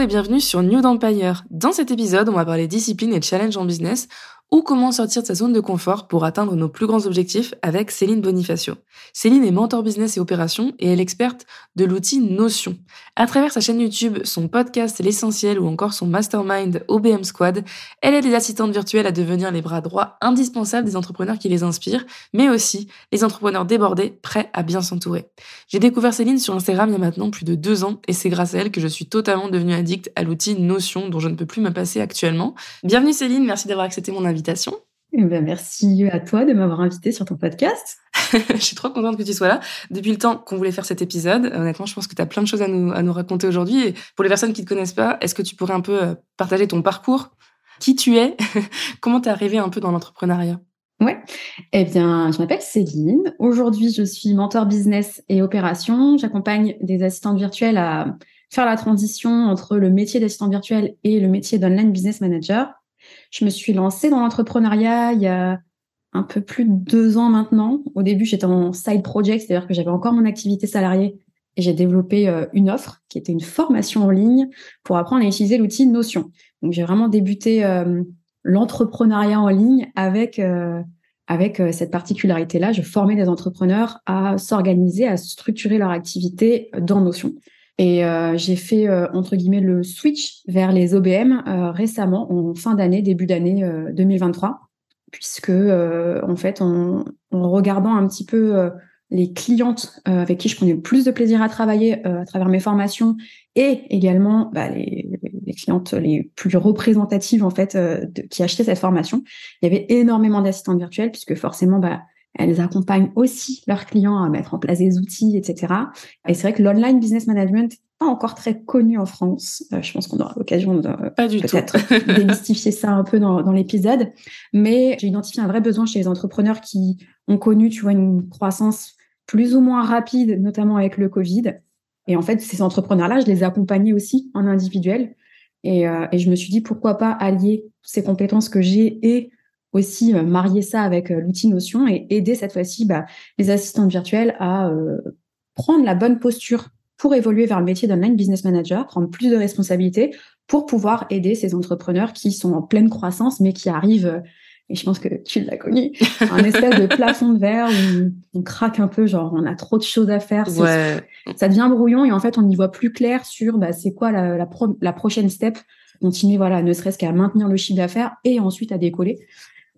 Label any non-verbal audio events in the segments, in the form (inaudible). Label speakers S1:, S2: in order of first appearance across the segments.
S1: Et bienvenue sur New Empire. Dans cet épisode, on va parler discipline et challenge en business ou comment sortir de sa zone de confort pour atteindre nos plus grands objectifs avec Céline Bonifacio. Céline est mentor business et opération et elle est experte de l'outil Notion. À travers sa chaîne YouTube, son podcast L'essentiel ou encore son mastermind OBM Squad, elle aide les assistantes virtuelles à devenir les bras droits indispensables des entrepreneurs qui les inspirent, mais aussi les entrepreneurs débordés, prêts à bien s'entourer. J'ai découvert Céline sur Instagram il y a maintenant plus de deux ans et c'est grâce à elle que je suis totalement devenue addict à l'outil Notion dont je ne peux plus me passer actuellement. Bienvenue Céline, merci d'avoir accepté mon invitation
S2: eh ben, merci à toi de m'avoir invité sur ton podcast. (laughs)
S1: je suis trop contente que tu sois là. Depuis le temps qu'on voulait faire cet épisode, honnêtement, je pense que tu as plein de choses à nous, à nous raconter aujourd'hui. Et pour les personnes qui ne te connaissent pas, est-ce que tu pourrais un peu euh, partager ton parcours? Qui tu es? (laughs) Comment tu es arrivée un peu dans l'entrepreneuriat?
S2: Ouais, eh bien, je m'appelle Céline. Aujourd'hui, je suis mentor business et opération. J'accompagne des assistantes virtuelles à faire la transition entre le métier d'assistant virtuel et le métier d'online business manager. Je me suis lancée dans l'entrepreneuriat il y a un peu plus de deux ans maintenant. Au début, j'étais en side project, c'est-à-dire que j'avais encore mon activité salariée et j'ai développé euh, une offre qui était une formation en ligne pour apprendre à utiliser l'outil Notion. Donc, j'ai vraiment débuté euh, l'entrepreneuriat en ligne avec euh, avec cette particularité-là. Je formais des entrepreneurs à s'organiser, à structurer leur activité dans Notion. Et euh, j'ai fait, euh, entre guillemets, le switch vers les OBM euh, récemment, en fin d'année, début d'année 2023, puisque, en fait, en, en, regardant un petit peu les clientes avec qui je prenais le plus de plaisir à travailler à travers mes formations et également bah, les, les, clientes les plus représentatives, en fait, de, qui achetaient cette formation, il y avait énormément d'assistantes virtuelles, puisque forcément, bah, elles accompagnent aussi leurs clients à mettre en place des outils, etc. Et c'est vrai que l'online business management n'est pas encore très connu en France. Euh, je pense qu'on aura l'occasion de peut-être (laughs) démystifier ça un peu dans, dans l'épisode. Mais j'ai identifié un vrai besoin chez les entrepreneurs qui ont connu, tu vois, une croissance plus ou moins rapide, notamment avec le Covid. Et en fait, ces entrepreneurs-là, je les ai accompagnés aussi en individuel. Et, euh, et je me suis dit, pourquoi pas allier ces compétences que j'ai et aussi euh, marier ça avec euh, l'outil Notion et aider cette fois-ci bah, les assistantes virtuelles à euh, prendre la bonne posture pour évoluer vers le métier d'online business manager, prendre plus de responsabilités pour pouvoir aider ces entrepreneurs qui sont en pleine croissance mais qui arrivent et je pense que tu l'as connu, (laughs) un espèce de plafond de verre où on craque un peu, genre on a trop de choses à faire, ça devient brouillon et en fait on n'y voit plus clair sur bah, c'est quoi la, la, la, prochaine step, continuer voilà, ne serait-ce qu'à maintenir le chiffre d'affaires et ensuite à décoller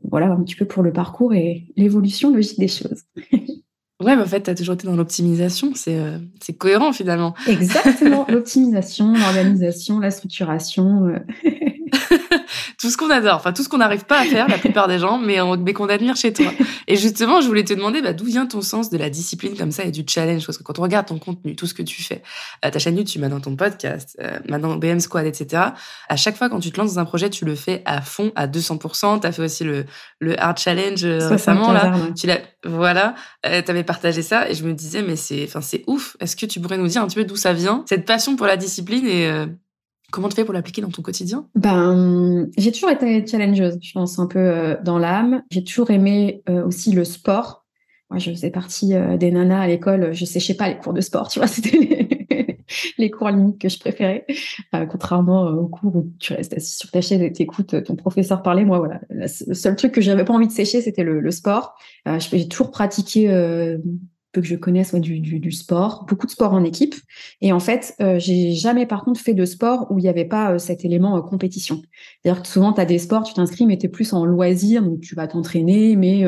S2: voilà un petit peu pour le parcours et l'évolution logique des choses. (laughs)
S1: Ouais, mais en fait, tu as toujours été dans l'optimisation, c'est euh, cohérent finalement.
S2: Exactement, (laughs) l'optimisation, l'organisation, la structuration. Euh. (laughs)
S1: tout ce qu'on adore, enfin tout ce qu'on n'arrive pas à faire, la plupart des gens, mais, mais qu'on admire chez toi. Et justement, je voulais te demander bah, d'où vient ton sens de la discipline comme ça et du challenge, parce que quand on regarde ton contenu, tout ce que tu fais, euh, ta chaîne YouTube, maintenant ton podcast, euh, maintenant BM Squad, etc. À chaque fois quand tu te lances dans un projet, tu le fais à fond, à 200%. Tu as fait aussi le, le Hard Challenge euh, récemment là. Tu l'as, voilà, euh, tu avais partagé ça et je me disais mais c'est, enfin c'est ouf. Est-ce que tu pourrais nous dire un petit peu d'où ça vient cette passion pour la discipline et Comment tu fais pour l'appliquer dans ton quotidien?
S2: Ben, j'ai toujours été challengeuse, je pense un peu euh, dans l'âme. J'ai toujours aimé euh, aussi le sport. Moi, je faisais partie euh, des nanas à l'école. Je séchais pas les cours de sport, tu vois. (laughs) C'était les, cours limite que je préférais, contrairement aux cours où tu restes assis sur ta chaise et t'écoutes ton professeur parler. Moi, voilà, le seul truc que j'avais pas envie de sécher, c'était le, sport. j'ai toujours pratiqué peu que je connaisse du, du, du, sport, beaucoup de sport en équipe. Et en fait, euh, j'ai jamais par contre fait de sport où il n'y avait pas euh, cet élément euh, compétition. C'est-à-dire que souvent, tu as des sports, tu t'inscris, mais tu es plus en loisir, donc tu vas t'entraîner, mais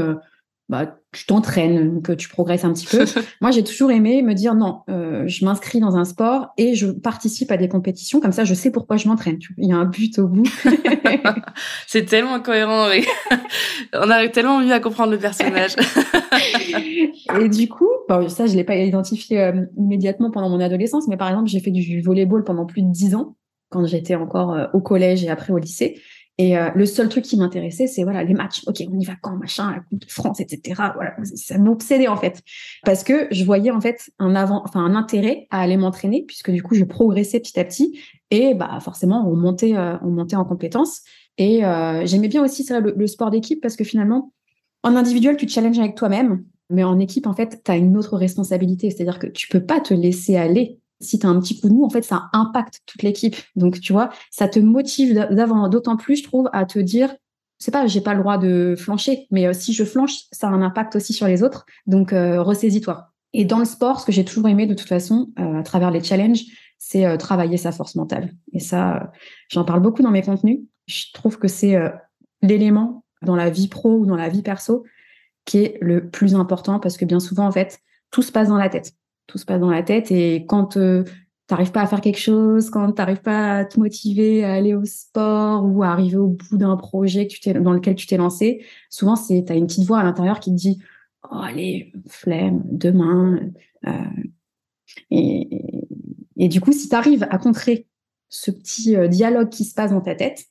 S2: bah, tu t'entraînes, que tu progresses un petit peu. (laughs) Moi, j'ai toujours aimé me dire non, euh, je m'inscris dans un sport et je participe à des compétitions. Comme ça, je sais pourquoi je m'entraîne. Il y a un but au bout. (laughs)
S1: c'est tellement cohérent. On arrive tellement mieux à comprendre le personnage. (laughs)
S2: et du coup, bon, ça, je l'ai pas identifié euh, immédiatement pendant mon adolescence, mais par exemple, j'ai fait du volleyball pendant plus de dix ans quand j'étais encore euh, au collège et après au lycée. Et euh, le seul truc qui m'intéressait, c'est voilà les matchs. Ok, on y va quand, machin, la Coupe de France, etc. Voilà, ça m'obsédait en fait, parce que je voyais en fait un avant, enfin un intérêt à aller m'entraîner, puisque du coup je progressais petit à petit, et bah forcément on montait, euh, on montait en compétences. Et euh, j'aimais bien aussi le sport d'équipe, parce que finalement, en individuel, tu te challenges avec toi-même, mais en équipe, en fait, tu as une autre responsabilité, c'est-à-dire que tu peux pas te laisser aller si tu as un petit coup de mou, en fait, ça impacte toute l'équipe. Donc, tu vois, ça te motive d'avant, d'autant plus, je trouve, à te dire, c'est pas, j'ai pas le droit de flancher, mais euh, si je flanche, ça a un impact aussi sur les autres. Donc, euh, ressaisis-toi. Et dans le sport, ce que j'ai toujours aimé de toute façon, euh, à travers les challenges, c'est travailler sa force mentale. Et ça, j'en parle beaucoup dans mes contenus. Je trouve que c'est l'élément dans la vie pro ou dans la vie perso qui est le plus important parce que bien souvent, en fait, tout se passe dans la tête tout se passe dans la tête. Et quand euh, tu n'arrives pas à faire quelque chose, quand tu n'arrives pas à te motiver à aller au sport ou à arriver au bout d'un projet dans lequel tu t'es lancé, souvent, tu as une petite voix à l'intérieur qui te dit oh, allez, flemme, demain. Euh, et, du coup, si tu arrives à contrer ce petit euh, dialogue qui se passe dans ta tête,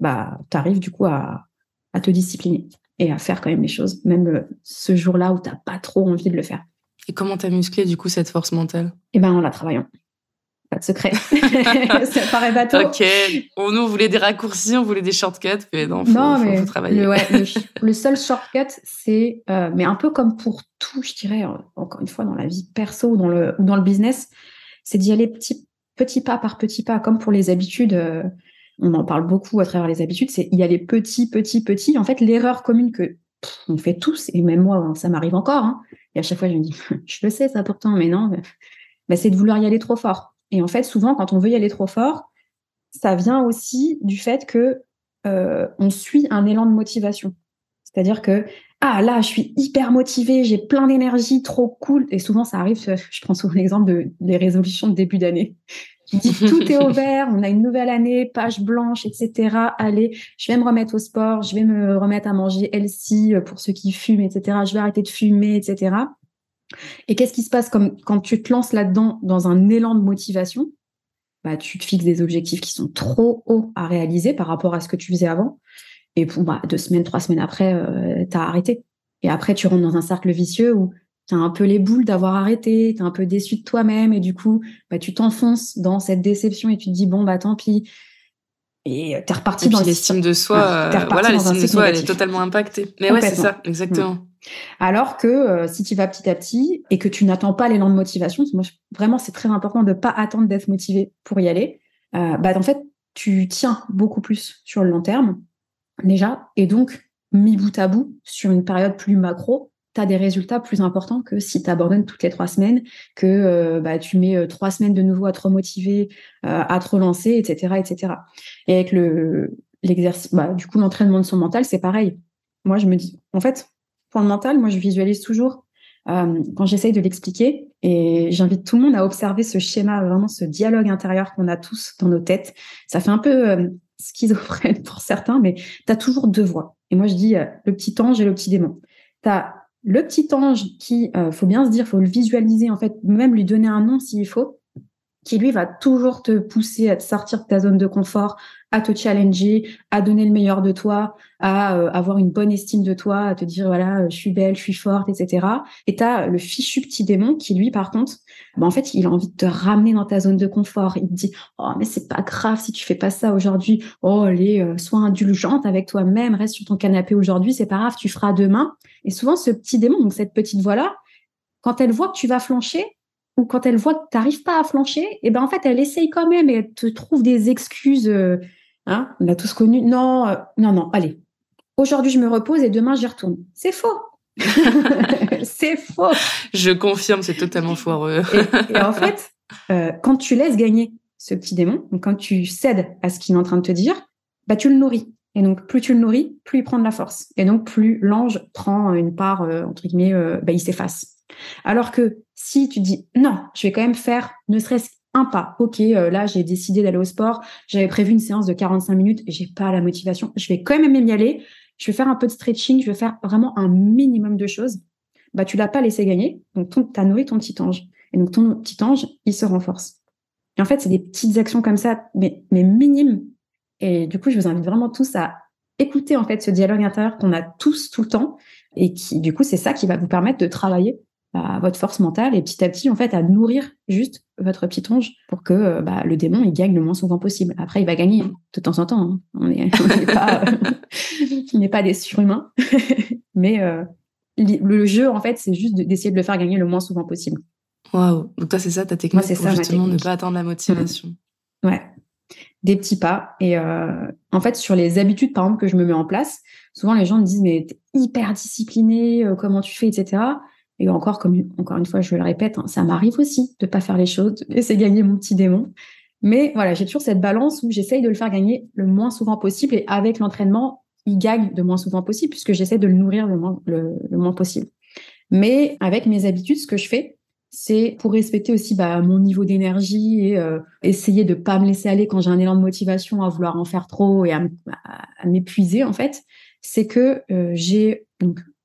S2: bah, tu arrives du coup à, à te discipliner et à faire quand même les choses, même ce jour-là où tu n'as pas trop envie de le faire.
S1: Et comment t'as musclé du coup cette force mentale?
S2: Eh ben en la travaillant. Pas de secret. (laughs) ça paraît bateau.
S1: Ok. On nous voulait des raccourcis, on voulait des shortcuts, mais non, faut, non, mais travailler. (laughs)
S2: Le, seul shortcut, c'est, euh, mais un peu comme pour tout, je dirais, encore une fois, dans la vie perso ou dans le, ou dans le business, c'est d'y aller petit, petit pas par petit pas, comme pour les habitudes. Euh, on en parle beaucoup à travers les habitudes, c'est y aller petit, petit, petit. En fait, l'erreur commune que on fait tous, et même moi, hein, ça m'arrive encore, hein, et à chaque fois, je me dis, (laughs) je le sais ça pourtant, mais non, bah, c'est de vouloir y aller trop fort. Et en fait, souvent, quand on veut y aller trop fort, ça vient aussi du fait que euh, on suit un élan de motivation. C'est-à-dire que ah là, je suis hyper motivée, j'ai plein d'énergie, trop cool. Et souvent, ça arrive. Je prends souvent l'exemple de des résolutions de début d'année. Tout est au vert, on a une nouvelle année, page blanche, etc. Allez, je vais me remettre au sport, je vais me remettre à manger healthy euh, pour ceux qui fument, etc. Je vais arrêter de fumer, etc. Et qu'est-ce qui se passe comme quand tu te lances là-dedans dans un élan de motivation? Bah, tu te fixes des objectifs qui sont trop hauts à réaliser par rapport à ce que tu faisais avant. Et pour bah, deux semaines, trois semaines après, euh, tu arrêté. Et après, tu rentres dans un cercle vicieux où tu un peu les boules d'avoir arrêté, tu es un peu déçu de toi-même et du coup, bah, tu t'enfonces dans cette déception et tu te dis bon bah tant pis. Et t'es reparti dans
S1: l'estime de soi. Euh, voilà, l'estime de soi, elle est totalement impactée. Mais ouais, c'est ça, exactement. Mm.
S2: Alors que euh, si tu vas petit à petit et que tu n'attends pas l'élan de motivation, moi vraiment c'est très important de pas attendre d'être motivé pour y aller. Euh, bah en fait tu tiens beaucoup plus sur le long terme déjà et donc mis bout à bout sur une période plus macro, tu as des résultats plus importants que si tu abandonnes toutes les trois semaines, que euh, bah, tu mets euh, trois semaines de nouveau à te remotiver, euh, à te relancer, etc., etc. Et avec le bah, du coup, l'entraînement de son mental, c'est pareil. Moi, je me dis, en fait, pour le mental, moi, je visualise toujours quand j'essaye de l'expliquer, et j'invite tout le monde à observer ce schéma, vraiment ce dialogue intérieur qu'on a tous dans nos têtes. Ça fait un peu schizophrène (laughs) pour certains, mais tu as toujours deux voix. Et moi, je dis le petit ange et le petit démon. Tu le petit ange qui, euh, faut bien se dire, faut le visualiser en fait, même lui donner un nom s'il faut, qui lui va toujours te pousser à te sortir de ta zone de confort, à te challenger, à donner le meilleur de toi, à euh, avoir une bonne estime de toi, à te dire voilà, je suis belle, je suis forte, etc. Et tu as le fichu petit démon qui lui, par contre, bah, en fait, il a envie de te ramener dans ta zone de confort. Il te dit oh mais c'est pas grave si tu fais pas ça aujourd'hui. Oh allez, euh, sois indulgente avec toi-même, reste sur ton canapé aujourd'hui, c'est pas grave, tu feras demain. Et souvent, ce petit démon, donc cette petite voix là, quand elle voit que tu vas flancher, ou quand elle voit que tu n'arrives pas à flancher, et eh ben en fait, elle essaye quand même et elle te trouve des excuses. Hein, on l'a tous connu. Non, euh, non, non, allez. Aujourd'hui, je me repose et demain, j'y retourne. C'est faux. (laughs) c'est faux.
S1: Je confirme, c'est totalement foireux.
S2: et, en fait, euh, quand tu laisses gagner ce petit démon, quand tu cèdes à ce qu'il est en train de te dire, bah tu le nourris. Et donc, plus tu le nourris, plus il prend de la force. Et donc, plus l'ange prend une part, euh, entre guillemets, euh, bah, il s'efface. Alors que si tu dis, non, je vais quand même faire ne serait-ce un pas. Ok, euh, là, j'ai décidé d'aller au sport. J'avais prévu une séance de 45 minutes. J'ai pas la motivation. Je vais quand même y aller. Je vais faire un peu de stretching. Je vais faire vraiment un minimum de choses. Bah, tu l'as pas laissé gagner. Donc, tu as nourri ton petit ange. Et donc, ton petit ange, il se renforce. Et en fait, c'est des petites actions comme ça, mais, mais minimes. Et du coup, je vous invite vraiment tous à écouter, en fait, ce dialogue intérieur qu'on a tous tout le temps. Et qui, du coup, c'est ça qui va vous permettre de travailler bah, votre force mentale et petit à petit, en fait, à nourrir juste votre petit ange pour que euh, bah, le démon, il gagne le moins souvent possible. Après, il va gagner de temps en temps. Hein. On n'est (laughs) pas, euh, (laughs) pas des surhumains. (laughs) Mais euh, le jeu, en fait, c'est juste d'essayer de le faire gagner le moins souvent possible.
S1: Waouh. Donc toi, c'est ça ta technique pour justement ne pas attendre la motivation.
S2: Mmh. Ouais. Des petits pas. Et en fait, sur les habitudes, par exemple, que je me mets en place, souvent les gens me disent, mais t'es hyper discipliné, comment tu fais, etc. Et encore, encore une fois, je le répète, hein, ça m'arrive aussi de pas faire les choses, de laisser gagner mon petit démon. Mais voilà, j'ai toujours cette balance où j'essaye de le faire gagner le moins souvent possible. Et avec l'entraînement, il gagne de moins souvent possible puisque j'essaie de le nourrir le moins, le, possible. Mais avec mes habitudes, ce que je fais, c'est pour respecter aussi bah, mon niveau d'énergie et euh, essayer de pas me laisser aller quand j'ai un élan de motivation à vouloir en faire trop et à, m'épuiser en fait. C'est que euh, j'ai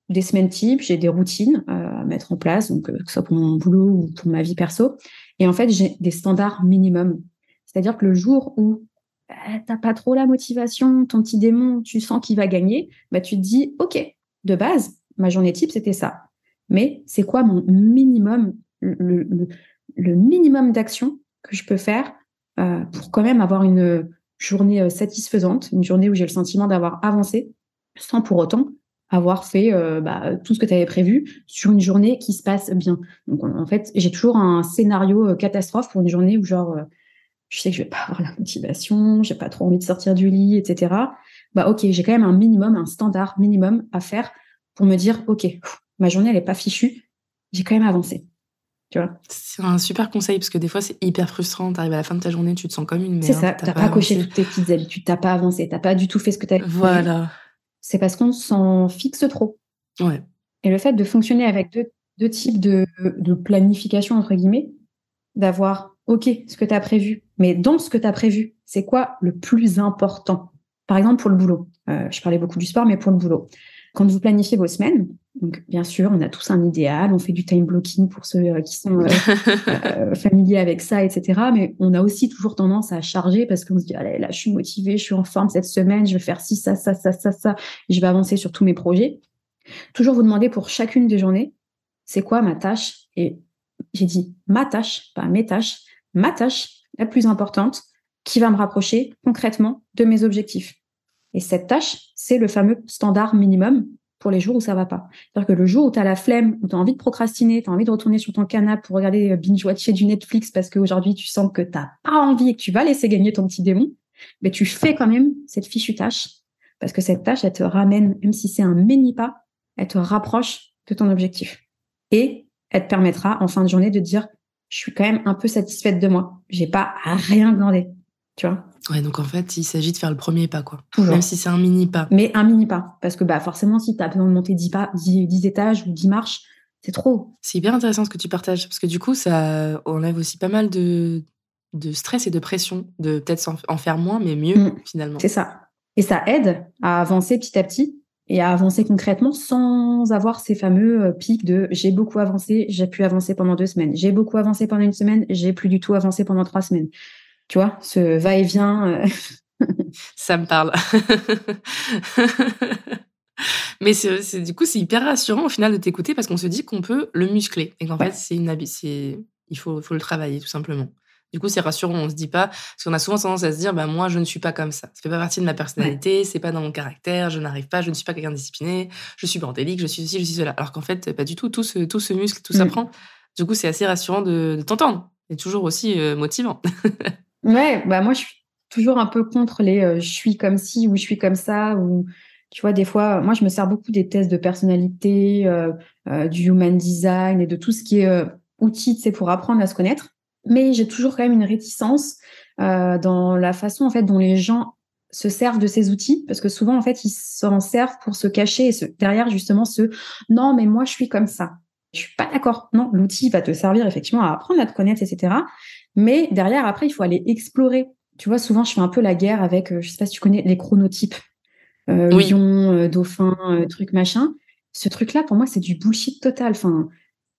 S2: des semaines types, j'ai des routines euh, mettre en place, donc euh, que ce soit pour mon boulot ou pour ma vie perso. Et en fait, j'ai des standards minimums. C'est-à-dire que le jour où bah, t'as pas trop la motivation, ton petit démon, tu sens qu'il va gagner, bah tu te dis, ok, de base, ma journée type c'était ça. Mais c'est quoi mon minimum, le, minimum d'action que je peux faire euh, pour quand même avoir une journée satisfaisante, une journée où j'ai le sentiment d'avoir avancé, sans pour autant avoir fait euh, bah, tout ce que tu avais prévu sur une journée qui se passe bien. Donc en fait, j'ai toujours un scénario euh, catastrophe pour une journée où genre euh, je sais que je vais pas avoir la motivation, j'ai pas trop envie de sortir du lit, etc. Bah ok, j'ai quand même un minimum, un standard minimum à faire pour me dire ok, ma journée elle est pas fichue, j'ai quand même avancé. Tu vois?
S1: C'est un super conseil parce que des fois c'est hyper frustrant. T'arrives à la fin de ta journée, tu te sens comme une merde.
S2: C'est ça, t'as pas, pas coché toutes tes petites habitudes, t'as pas avancé, t'as pas du tout fait ce que t'avais.
S1: Voilà
S2: c'est parce qu'on s'en fixe trop.
S1: Ouais.
S2: Et le fait de fonctionner avec deux, types de, planification, entre guillemets, d'avoir, OK, ce que tu as prévu, mais dans ce que tu as prévu, c'est quoi le plus important? Par exemple, pour le boulot. Euh, je parlais beaucoup du sport, mais pour le boulot. Quand vous planifiez vos semaines, donc bien sûr, on a tous un idéal, on fait du time blocking pour ceux euh, qui sont euh, (laughs) euh, familiers avec ça, etc. Mais on a aussi toujours tendance à charger parce qu'on se dit, allez, là, je suis motivée, je suis en forme cette semaine, je vais faire ci, ça, ça, ça, ça, ça, et je vais avancer sur tous mes projets. Toujours vous demander pour chacune des journées, c'est quoi ma tâche? Et j'ai dit ma tâche, pas mes tâches, ma tâche la plus importante qui va me rapprocher concrètement de mes objectifs. Et cette tâche, c'est le fameux standard minimum pour les jours où ça va pas. C'est-à-dire que le jour où tu as la flemme, où tu as envie de procrastiner, tu as envie de retourner sur ton canapé pour regarder euh, binge-watcher du Netflix parce qu'aujourd'hui tu sens que tu pas envie et que tu vas laisser gagner ton petit démon, mais tu fais quand même cette fichue tâche parce que cette tâche, elle te ramène, même si c'est un mini pas, elle te rapproche de ton objectif. Et elle te permettra en fin de journée de dire, je suis quand même un peu satisfaite de moi. J'ai pas à rien demander. Tu vois
S1: Ouais, donc en fait, il s'agit de faire le premier pas, quoi. Même si c'est un mini pas.
S2: Mais un mini pas. Parce que bah, forcément, si tu as besoin de monter 10, pas, 10, étages ou 10 marches, c'est trop.
S1: C'est hyper intéressant ce que tu partages. Parce que du coup, ça enlève aussi pas mal de, de stress et de pression. De peut-être en faire moins, mais mieux, mm. finalement.
S2: C'est ça. Et ça aide à avancer petit à petit et à avancer concrètement sans avoir ces fameux euh, pics de j'ai beaucoup avancé, j'ai pu avancer pendant deux semaines, j'ai beaucoup avancé pendant une semaine, j'ai plus du tout avancé pendant trois semaines tu vois, ce va-et-vient. Euh. (laughs)
S1: Ça me parle. (laughs) Mais c'est, du coup, c'est hyper rassurant au final de t'écouter parce qu'on se dit qu'on peut le muscler et qu'en fait, c'est une c'est il faut, faut le travailler tout simplement. Du coup, c'est rassurant. On se dit pas, parce qu'on a souvent tendance à se dire, bah, moi, je ne suis pas comme ça. Ça fait pas partie de ma personnalité, c'est pas dans mon caractère, je n'arrive pas, je ne suis pas quelqu'un de discipliné, je suis bordélique, je suis ceci, je suis cela. Alors qu'en fait, pas du tout. Tout se, tout se muscle, tout s'apprend. Du coup, c'est assez rassurant de, t'entendre et toujours aussi euh, motivant. (laughs)
S2: Ouais, bah moi je suis toujours un peu contre les euh, je suis comme ci ou je suis comme ça ou tu vois des fois moi je me sers beaucoup des tests de personnalité, euh, euh, du human design et de tout ce qui est outil c'est pour apprendre à se connaître, mais j'ai toujours quand même une réticence dans la façon en fait dont les gens se servent de ces outils parce que souvent en fait ils s'en servent pour se cacher derrière justement ce non mais moi je suis comme ça. Je suis pas d'accord. Non l'outil va te servir effectivement à apprendre à te connaître etc mais derrière après il faut aller explorer tu vois souvent je fais un peu la guerre avec euh, je sais pas si tu connais les chronotypes euh, lion euh, dauphin euh, truc machin ce truc là pour moi c'est du bullshit total enfin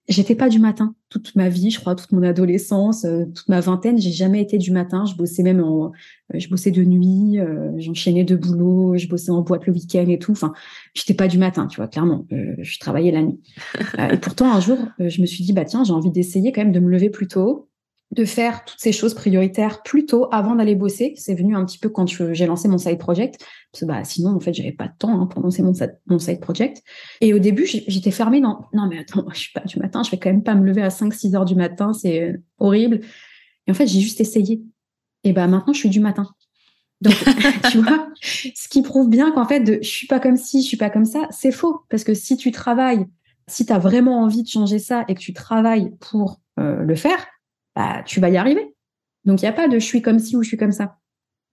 S2: J'étais pas du matin toute ma vie, je crois, toute mon adolescence, toute ma vingtaine, j'ai jamais été du matin. Je bossais même en, je bossais de nuit, j'enchaînais de boulot, je bossais en boîte le week-end et tout. Enfin, j'étais pas du matin, tu vois, clairement. je travaillais la nuit. (laughs) et pourtant, un jour, je me suis dit, bah tiens, j'ai envie d'essayer quand même de me lever plus tôt, de faire toutes ces choses prioritaires plus tôt avant d'aller bosser. C'est venu un petit peu quand j'ai lancé mon side project. Parce que bah, sinon, en fait, j'avais pas de temps hein, pour lancer mon, side project. Et au début, j'étais fermée dans, non, mais attends, (laughs) je suis pas du matin, je vais quand même pas me lever à 5, 6 heures du matin, c'est euh, horrible. Et en fait, j'ai juste essayé. Et bah, maintenant, je suis du matin. Donc, (laughs) tu vois, ce qui prouve bien qu'en fait, de, je suis pas comme ci, je suis pas comme ça, c'est faux. Parce que si tu travailles, si tu as vraiment envie de changer ça et que tu travailles pour euh, le faire, bah, tu vas y arriver. Donc, il n'y a pas de je suis comme ci ou je suis comme ça.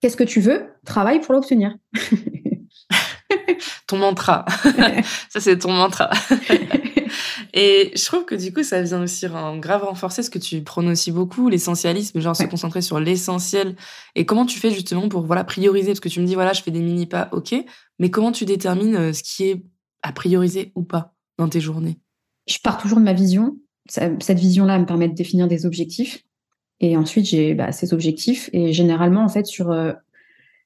S2: Qu'est-ce que tu veux? Travaille pour l'obtenir. (laughs)
S1: ton mantra. (laughs) ça, c'est ton mantra. (laughs) Et je trouve que du coup, ça vient aussi en grave renforcer ce que tu prônes aussi beaucoup, l'essentialisme, genre se concentrer sur l'essentiel. Et comment tu fais justement pour voilà prioriser? Parce que tu me dis, voilà, je fais des mini-pas, ok, mais comment tu détermines euh, ce qui est à prioriser ou pas dans tes journées?
S2: Je pars toujours de ma vision cette vision-là me permet de définir des objectifs. Et ensuite, j'ai bah, ces objectifs. Et généralement, en fait, sur, euh,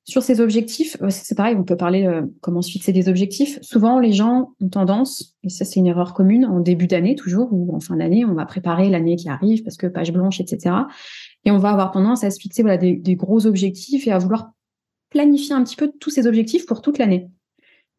S2: ces objectifs, c'est pareil, on peut parler euh, comment se fixer des objectifs. Souvent, les gens ont tendance, et ça c'est une erreur commune, en début d'année toujours, ou en fin d'année, on va préparer l'année qui arrive parce que page blanche, etc. Et on va avoir tendance à se fixer voilà, des, des gros objectifs et à vouloir planifier un petit peu tous ces objectifs pour toute l'année.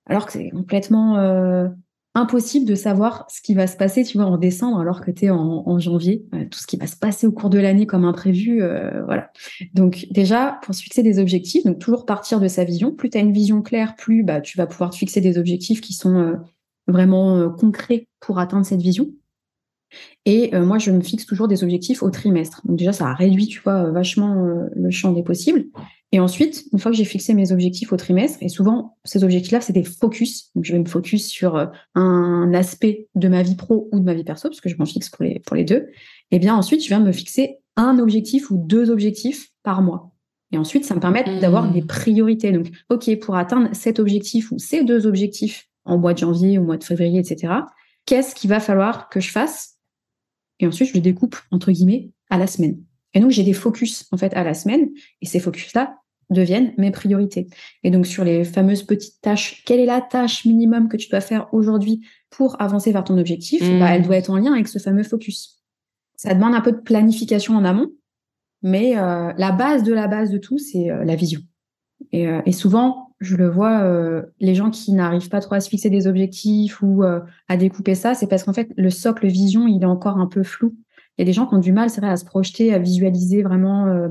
S2: Alors que c'est complètement euh, impossible de savoir ce qui va se passer, tu vois, en décembre, alors que tu es en, janvier. Euh, tout ce qui va se passer au cours de l'année comme imprévu, euh, voilà. Donc déjà, pour se fixer des objectifs, donc toujours partir de sa vision. Plus tu as une vision claire, plus bah, tu vas pouvoir te fixer des objectifs qui sont euh, vraiment concrets pour atteindre cette vision. Et moi, je me fixe toujours des objectifs au trimestre. Donc déjà, ça réduit, tu vois, vachement le champ des possibles. Et ensuite, une fois que j'ai fixé mes objectifs au trimestre, et souvent ces objectifs-là, c'est des focus. Donc je vais me focus sur euh, un aspect de ma vie pro ou de ma vie perso, parce que je m'en fixe pour les, pour les deux. Et bien ensuite, je viens me fixer un objectif ou deux objectifs par mois. Et ensuite, ça me permet d'avoir des mmh. priorités. Donc, OK, pour atteindre cet objectif ou ces deux objectifs en mois de janvier, au mois de février, etc., qu'est-ce qu'il va falloir que je fasse? Et ensuite, je les découpe, entre guillemets, à la semaine. Et donc, j'ai des focus, en fait, à la semaine. Et ces focus-là deviennent mes priorités. Et donc, sur les fameuses petites tâches, quelle est la tâche minimum que tu dois faire aujourd'hui pour avancer vers ton objectif? Bah. Elle doit être en lien avec ce fameux focus. Ça demande un peu de planification en amont, mais euh, la base de la base de tout, c'est euh, la vision. Et, euh, et, souvent, je le vois, les gens qui n'arrivent pas trop à se fixer des objectifs ou à découper ça, c'est parce qu'en fait, le socle vision, il est encore un peu flou. Il y a des gens qui ont du mal, c'est vrai, à se projeter, à visualiser vraiment euh,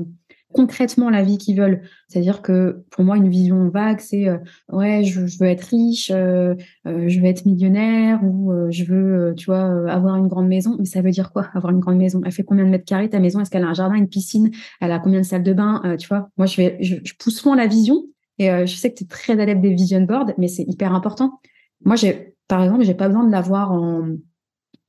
S2: concrètement la vie qu'ils veulent. C'est-à-dire que pour moi, une vision vague, c'est euh, ouais, je, veux être riche, euh, je veux être millionnaire ou je veux, tu vois, avoir une grande maison. Mais ça veut dire quoi, avoir une grande maison? Elle fait combien de mètres carrés ta maison? Est-ce qu'elle a un jardin, une piscine? Elle a combien de salles de bain? Tu vois, moi, je, je, je pousse loin la vision. Et je sais que tu es très adepte des vision boards, mais c'est hyper important. Moi, j'ai, par exemple, j'ai pas besoin de l'avoir en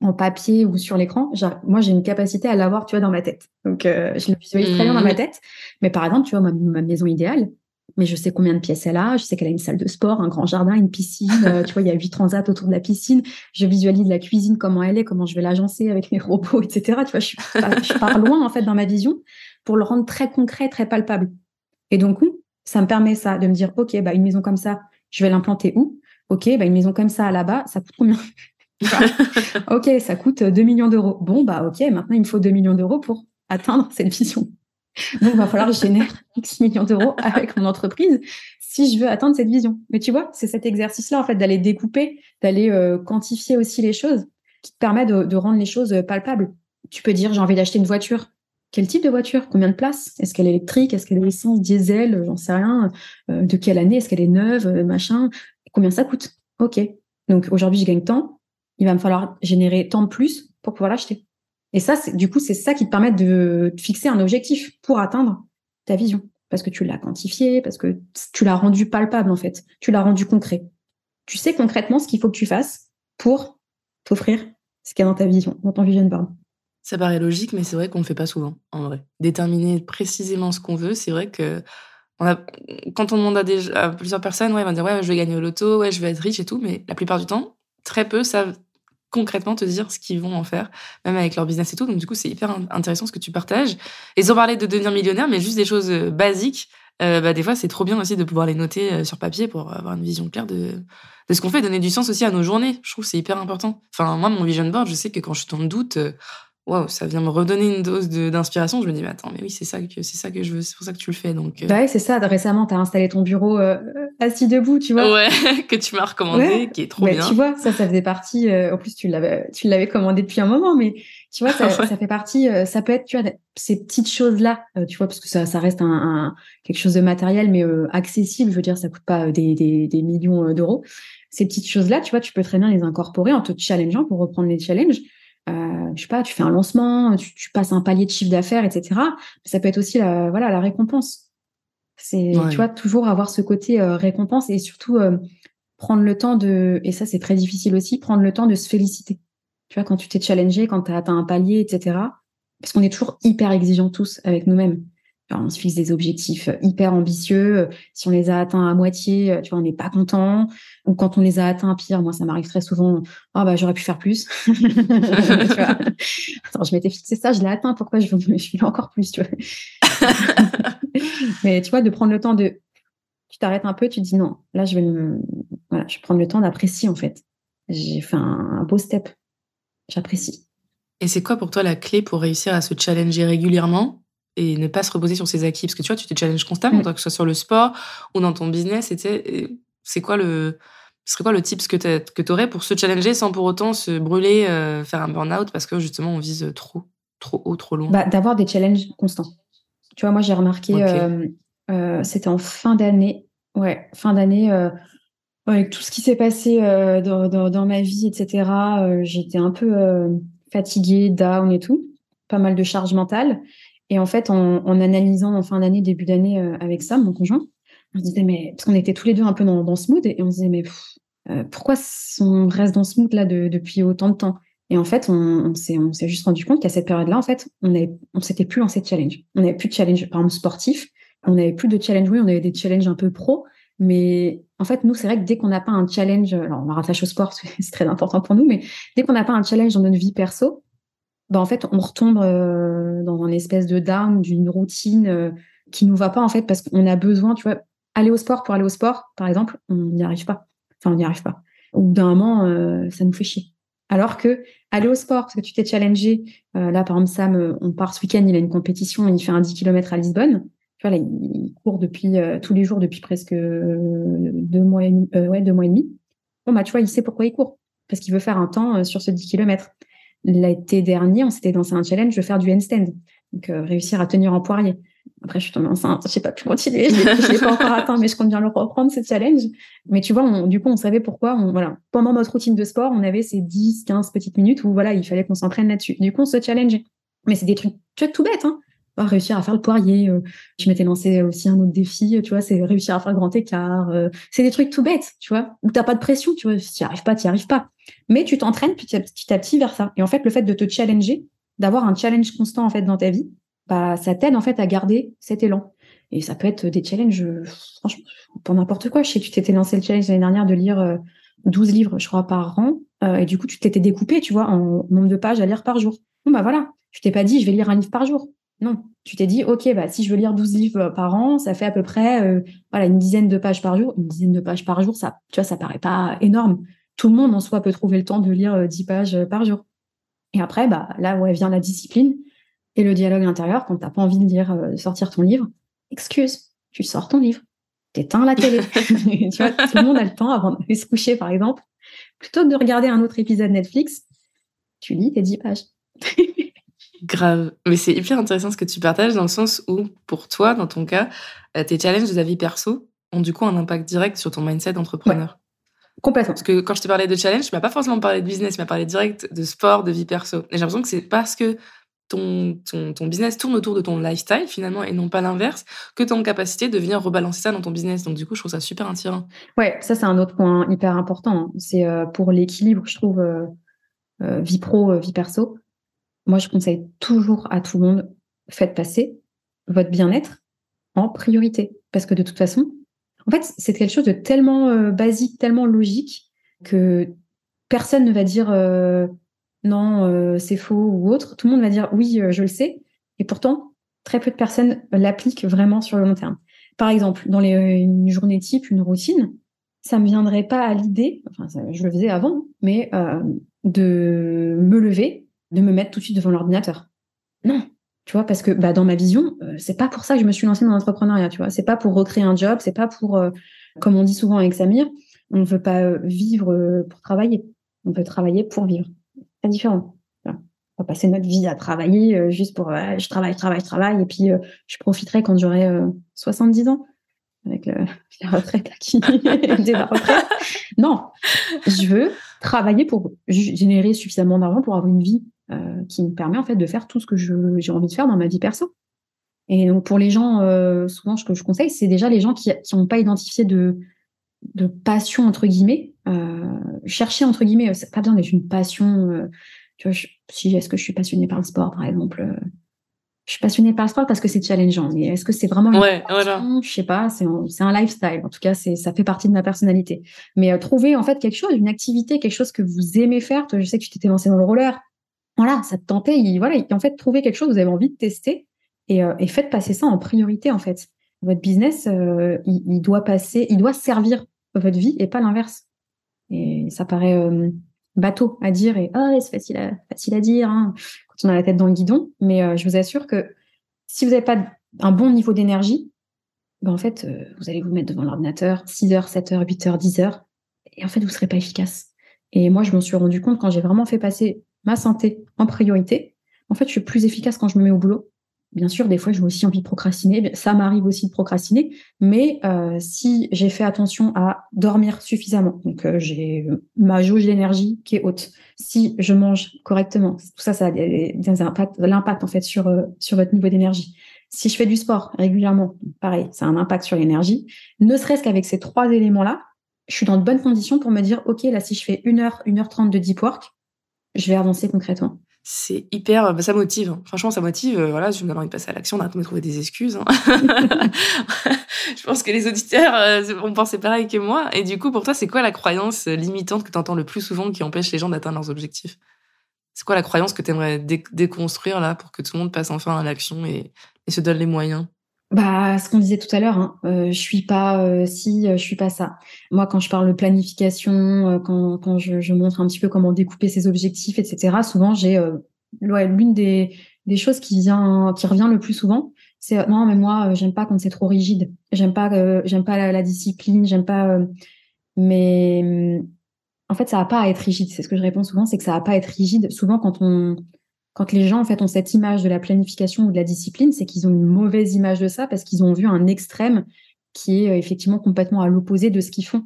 S2: en papier ou sur l'écran, moi j'ai une capacité à l'avoir, tu vois, dans ma tête. Donc euh, je le visualise très bien dans ma mmh. tête. Mais par exemple, tu vois, ma, maison idéale, mais je sais combien de pièces elle a, je sais qu'elle a une salle de sport, un grand jardin, une piscine, euh, tu vois, il y a huit transats autour de la piscine. Je visualise la cuisine, comment elle est, comment je vais l'agencer avec mes robots, etc. Tu vois, je, je pars loin en fait dans ma vision pour le rendre très concret, très palpable. Et donc, ça me permet ça, de me dire, ok, bah une maison comme ça, je vais l'implanter où? Ok, bah une maison comme ça là-bas, ça coûte combien? Ok, ça coûte 2 millions d'euros. Bon, bah ok, maintenant il me faut 2 millions d'euros pour atteindre cette vision. Donc, il va falloir que je génère X millions d'euros avec mon entreprise si je veux atteindre cette vision. Mais tu vois, c'est cet exercice-là, en fait, d'aller découper, d'aller euh, quantifier aussi les choses, qui te permet de, rendre les choses palpables. Tu peux dire, j'ai envie d'acheter une voiture. Quel type de voiture? Combien de places? Est-ce qu'elle est électrique? Est-ce qu'elle est essence, diesel? J'en sais rien. Euh, de quelle année? Est-ce qu'elle est neuve? Machin. Combien ça coûte? Ok. Donc, aujourd'hui, je gagne tant il va me falloir générer tant de plus pour pouvoir l'acheter. Et ça, du coup, c'est ça qui te permet de, fixer un objectif pour atteindre ta vision. parce que tu l'as quantifié, parce que tu l'as rendu palpable en fait, tu l'as rendu concret. Tu sais concrètement ce qu'il faut que tu fasses pour t'offrir ce qu'il y a dans ta vision, dans ton vision board.
S1: Ça paraît logique, mais c'est vrai qu'on ne le fait pas souvent, en vrai. Déterminer précisément ce qu'on veut, c'est vrai que quand on demande à, à plusieurs personnes, ouais, ils vont dire ouais, je vais gagner au loto, ouais, je vais être riche et tout, mais la plupart du temps, très peu savent concrètement te dire ce qu'ils vont en faire, même avec leur business et tout. Donc du coup, c'est hyper intéressant ce que tu partages. Et sans parler de devenir millionnaire, mais juste des choses euh, basiques. Euh, bah, des fois, c'est trop bien aussi de pouvoir les noter euh, sur papier pour avoir une vision claire de, de ce qu'on fait, donner du sens aussi à nos journées. Je trouve que c'est hyper important. Enfin, moi, mon vision board, je sais que quand je suis dans le doute, waouh, ça vient me redonner une dose d'inspiration. Je me dis, mais attends, mais oui, c'est ça que c'est ça que je veux, c'est pour ça que tu le fais. Donc,
S2: euh. bah ouais, c'est ça. Récemment, tu as installé ton bureau euh, assis debout, tu vois.
S1: Ouais, (laughs) que tu m'as recommandé, qui est trop bah, bien.
S2: Tu vois, ça, ça faisait partie. Euh, en plus, tu l'avais, tu l'avais commandé depuis un moment, mais tu vois, ça, (laughs) ça fait partie. ça peut être, tu vois, ces petites choses là, tu vois, parce que ça, ça reste un, un quelque chose de matériel, mais accessible. Je veux dire, ça coûte pas des, des, des millions d'euros. Ces petites choses là, tu vois, tu peux très bien les incorporer en te challengeant pour reprendre les challenges euh, je sais pas, tu fais un lancement, tu, passes un palier de chiffre d'affaires, etc. Ça peut être aussi la, voilà, la récompense. C'est, tu vois, toujours avoir ce côté euh, récompense et surtout euh, prendre le temps de, et ça c'est très difficile aussi, prendre le temps de se féliciter. Tu vois, quand tu t'es challengé, quand tu as atteint un palier, etc. Parce qu'on est toujours hyper exigeants tous avec nous-mêmes on se fixe des objectifs euh, hyper ambitieux. Euh, si on les a atteints à moitié, euh, tu vois, on n'est pas content. Ou quand on les a atteints, pire, moi, ça m'arrive très souvent. Ah bah j'aurais pu faire plus. (laughs) tu vois Attends, je m'étais fixé ça, je l'ai atteint. Pourquoi je je encore plus, tu vois (laughs) Mais tu vois, de prendre le temps de, tu t'arrêtes un peu, tu te dis non. Là, je vais me, voilà, je vais prendre le temps d'apprécier en fait. J'ai fait un beau step. J'apprécie.
S1: Et c'est quoi pour toi la clé pour réussir à se challenger régulièrement? Et ne pas se reposer sur ses acquis. Parce que tu vois, tu te challenges constamment, mm. que ce soit sur le sport ou dans ton business. C'est quoi le, ce serait quoi le tips que tu aurais pour se challenger sans pour autant se brûler, euh, faire un burn-out parce que justement on vise trop, trop haut, trop loin?
S2: Bah, D'avoir des challenges constants. Tu vois, moi j'ai remarqué, euh, euh, c'était en fin d'année, ouais, fin d'année, avec tout ce qui s'est passé dans, dans, dans, ma vie, etc. J'étais un peu fatiguée, down et tout, pas mal de charge mentale. Et en fait, en, analysant en fin d'année, début d'année euh, avec Sam, mon conjoint, on se disait, mais parce qu'on était tous les deux un peu dans, ce mood, et on se disait, mais euh, pourquoi on reste dans ce mood-là depuis autant de temps? Et en fait, on, s'est juste rendu compte qu'à cette période-là, en fait, on ne s'était plus lancé de challenge. On n'avait plus de challenge, par exemple, sportif. On n'avait plus de challenge, oui, on avait des challenges un peu pro, mais en fait, nous, c'est vrai que dès qu'on n'a pas un challenge, alors on la rattache au sport, (laughs) c'est très important pour nous, mais dès qu'on n'a pas un challenge dans notre vie perso, bah, en fait, on retombe euh, dans une espèce de down, d'une routine euh, qui nous va pas, en fait, parce qu'on a besoin, tu vois, aller au sport pour aller au sport, par exemple, on n'y arrive pas. Enfin, on n'y arrive pas. Au bout d'un moment, euh, ça nous fait chier. Alors que aller au sport, parce que tu t'es challengé, là, par exemple, Sam, on part ce week-end, il a une compétition, il fait un 10 km à Lisbonne. Tu vois, là, il court depuis tous les jours depuis presque deux mois et demi. ouais, deux mois et demi. Bon, bah, tu vois, il sait pourquoi il court. Parce qu'il veut faire un temps sur ce 10 km. L'été dernier, on s'était lancé un challenge de faire du handstand, donc euh, réussir à tenir en poirier. Après, je suis tombée enceinte, je sais pas pu continuer, je l'ai pas encore atteint, mais je compte bien le reprendre, ce challenge. Mais tu vois, du coup, on savait pourquoi. On, voilà, pendant notre routine de sport, on avait ces 10, 15 petites minutes où voilà, il fallait qu'on s'entraîne là-dessus. Du coup, on se challengeait. Mais c'est des trucs, tu vois, tout bête, hein. Réussir à faire le poirier. Euh, je m'étais lancé aussi un autre défi, tu vois, c'est réussir à faire grand écart. Euh, c'est des trucs tout bêtes, tu vois, où t'as pas de pression, tu vois, si tu arrives pas, tu arrives pas. Mais tu t'entraînes petit à petit vers ça. Et en fait, le fait de te challenger, d'avoir un challenge constant en fait dans ta vie, bah ça t'aide en fait à garder cet élan. Et ça peut être des challenges, franchement, pour n'importe quoi. Je sais que tu t'étais lancé le challenge l'année dernière de lire 12 euh, livres, je crois, par an. Euh, et du coup, tu t'étais découpé, tu vois, en nombre de pages à lire par jour. Bon, bah voilà. Tu t'es pas dit, je vais lire un livre par jour. Non. Tu t'es dit, OK, bah, si je veux lire 12 livres par an, ça fait à peu près, euh, voilà, une dizaine de pages par jour. Une dizaine de pages par jour, ça, tu vois, ça paraît pas énorme tout le monde en soi peut trouver le temps de lire 10 euh, pages euh, par jour. Et après, bah, là où vient la discipline et le dialogue intérieur, quand tu n'as pas envie de lire, euh, sortir ton livre, excuse, tu sors ton livre, t'éteins la télé. (laughs) tu vois, tout le monde a le temps avant de se coucher, par exemple. Plutôt que de regarder un autre épisode Netflix, tu lis tes 10 pages. (laughs)
S1: Grave. Mais c'est hyper intéressant ce que tu partages dans le sens où, pour toi, dans ton cas, tes challenges de ta vie perso ont du coup un impact direct sur ton mindset d'entrepreneur.
S2: Complètement.
S1: Parce que quand je te parlais de challenge, tu m'as pas forcément parlé de business, tu m'as parlé direct de sport, de vie perso. Et j'ai l'impression que c'est parce que ton, ton, business tourne autour de ton lifestyle finalement et non pas l'inverse, que tu as en capacité de venir rebalancer ça dans ton business. Donc du coup, je trouve ça super attirant.
S2: Ouais, ça c'est un autre point hyper important. C'est euh, pour l'équilibre, je trouve, euh, euh, vie pro, vie perso. Moi, je conseille toujours à tout le monde, faites passer votre bien-être en priorité. Parce que de toute façon, en fait, c'est quelque chose de tellement basique, tellement logique que personne ne va dire non, euh, c'est faux ou autre, tout le monde va dire oui, euh, je le sais. Et pourtant, très peu de personnes l'appliquent vraiment sur le long terme. Par exemple, dans euh, une journée type, une routine, ça me viendrait pas à l'idée, enfin, je le faisais avant, mais de me lever, de me mettre tout de suite devant l'ordinateur. Non, tu vois, parce que bah, dans ma vision, c'est pas pour ça que je me suis lancée dans l'entrepreneuriat, tu vois. C'est pas pour recréer un job, c'est pas pour, comme on dit souvent avec Samir, on ne veut pas vivre pour travailler, on veut travailler pour vivre c'est différent. On va passer notre vie à travailler euh, juste pour je travaille, travaille, travaille, et puis euh, je profiterai quand j'aurai 70 euh, ans avec (laughs) la retraite (laughs) retraite. Non, je veux travailler pour générer suffisamment d'argent pour avoir une vie qui me permet en fait de faire tout ce que j'ai envie de faire dans ma vie perso. Et donc pour les gens, souvent ce que je conseille, c'est déjà les gens qui n'ont pas identifié de, de passion entre guillemets euh, chercher entre guillemets c'est pas besoin d'être une passion euh, tu vois si est-ce que je suis passionnée par le sport par exemple euh, je suis passionnée par le sport parce que c'est challengeant mais est-ce que c'est vraiment une
S1: ouais, passion?
S2: Je sais pas c'est un, un lifestyle. En tout cas c'est ça fait partie de ma personnalité. Mais trouver en fait quelque chose une activité quelque chose que vous aimez faire. Toi je sais que tu t'étais lancé dans le roller voilà ça te tentait voilà en fait trouver quelque chose que vous avez envie de tester et, et faites passer ça en priorité en fait votre business, il, il, doit passer, il doit servir votre vie et pas l'inverse. Et ça paraît euh, bateau à dire et oh, c'est facile à, dire hein, quand on a la tête dans le guidon. Mais euh, je vous assure que si vous n'avez pas un bon niveau d'énergie, ben en fait, euh, vous allez vous mettre devant l'ordinateur 6 heures, 7 heures, 8 heures, 10 heures. Et en fait, vous ne serez pas efficace. Et moi, je m'en suis rendu compte quand j'ai vraiment fait passer ma santé en priorité. En fait, je suis plus efficace quand je me mets au boulot. Bien sûr, des fois, j'ai aussi envie de procrastiner. Ça m'arrive aussi de procrastiner, mais euh, si j'ai fait attention à dormir suffisamment, donc euh, j'ai ma jauge d'énergie qui est haute. Si je mange correctement, tout ça, ça a des, l'impact en fait sur euh, sur votre niveau d'énergie. Si je fais du sport régulièrement, pareil, ça a un impact sur l'énergie. Ne serait-ce qu'avec ces trois éléments-là, je suis dans de bonnes conditions pour me dire, ok, là, si je fais une heure, une heure trente de deep work, je vais avancer concrètement
S1: c'est hyper bah, ça motive hein. franchement ça motive euh, voilà je me donne envie de passer à l'action on de trouver des excuses hein. (laughs) je pense que les auditeurs euh, ont pensé pareil que moi et du coup pour toi c'est quoi la croyance limitante que tu entends le plus souvent qui empêche les gens d'atteindre leurs objectifs? C'est quoi la croyance que tu aimerais déconstruire là pour que tout le monde passe enfin à l'action et, se donne les moyens?
S2: Bah, ce qu'on disait tout à l'heure, hein, euh, je suis pas euh, si, je suis pas ça. Moi, quand je parle de planification, quand, quand je, montre un petit peu comment découper ses objectifs, etc. Souvent, j'ai ouais, l'une des, des choses qui vient, qui revient le plus souvent, c'est non mais moi j'aime pas quand c'est trop rigide. J'aime pas, euh, j'aime pas la, discipline. J'aime pas. Euh, mais en fait, ça va pas à être rigide. C'est ce que je réponds souvent, c'est que ça va pas à être rigide. Souvent, quand on, quand les gens en fait ont cette image de la planification ou de la discipline, c'est qu'ils ont une mauvaise image de ça parce qu'ils ont vu un extrême qui est euh, effectivement complètement à l'opposé de ce qu'ils font.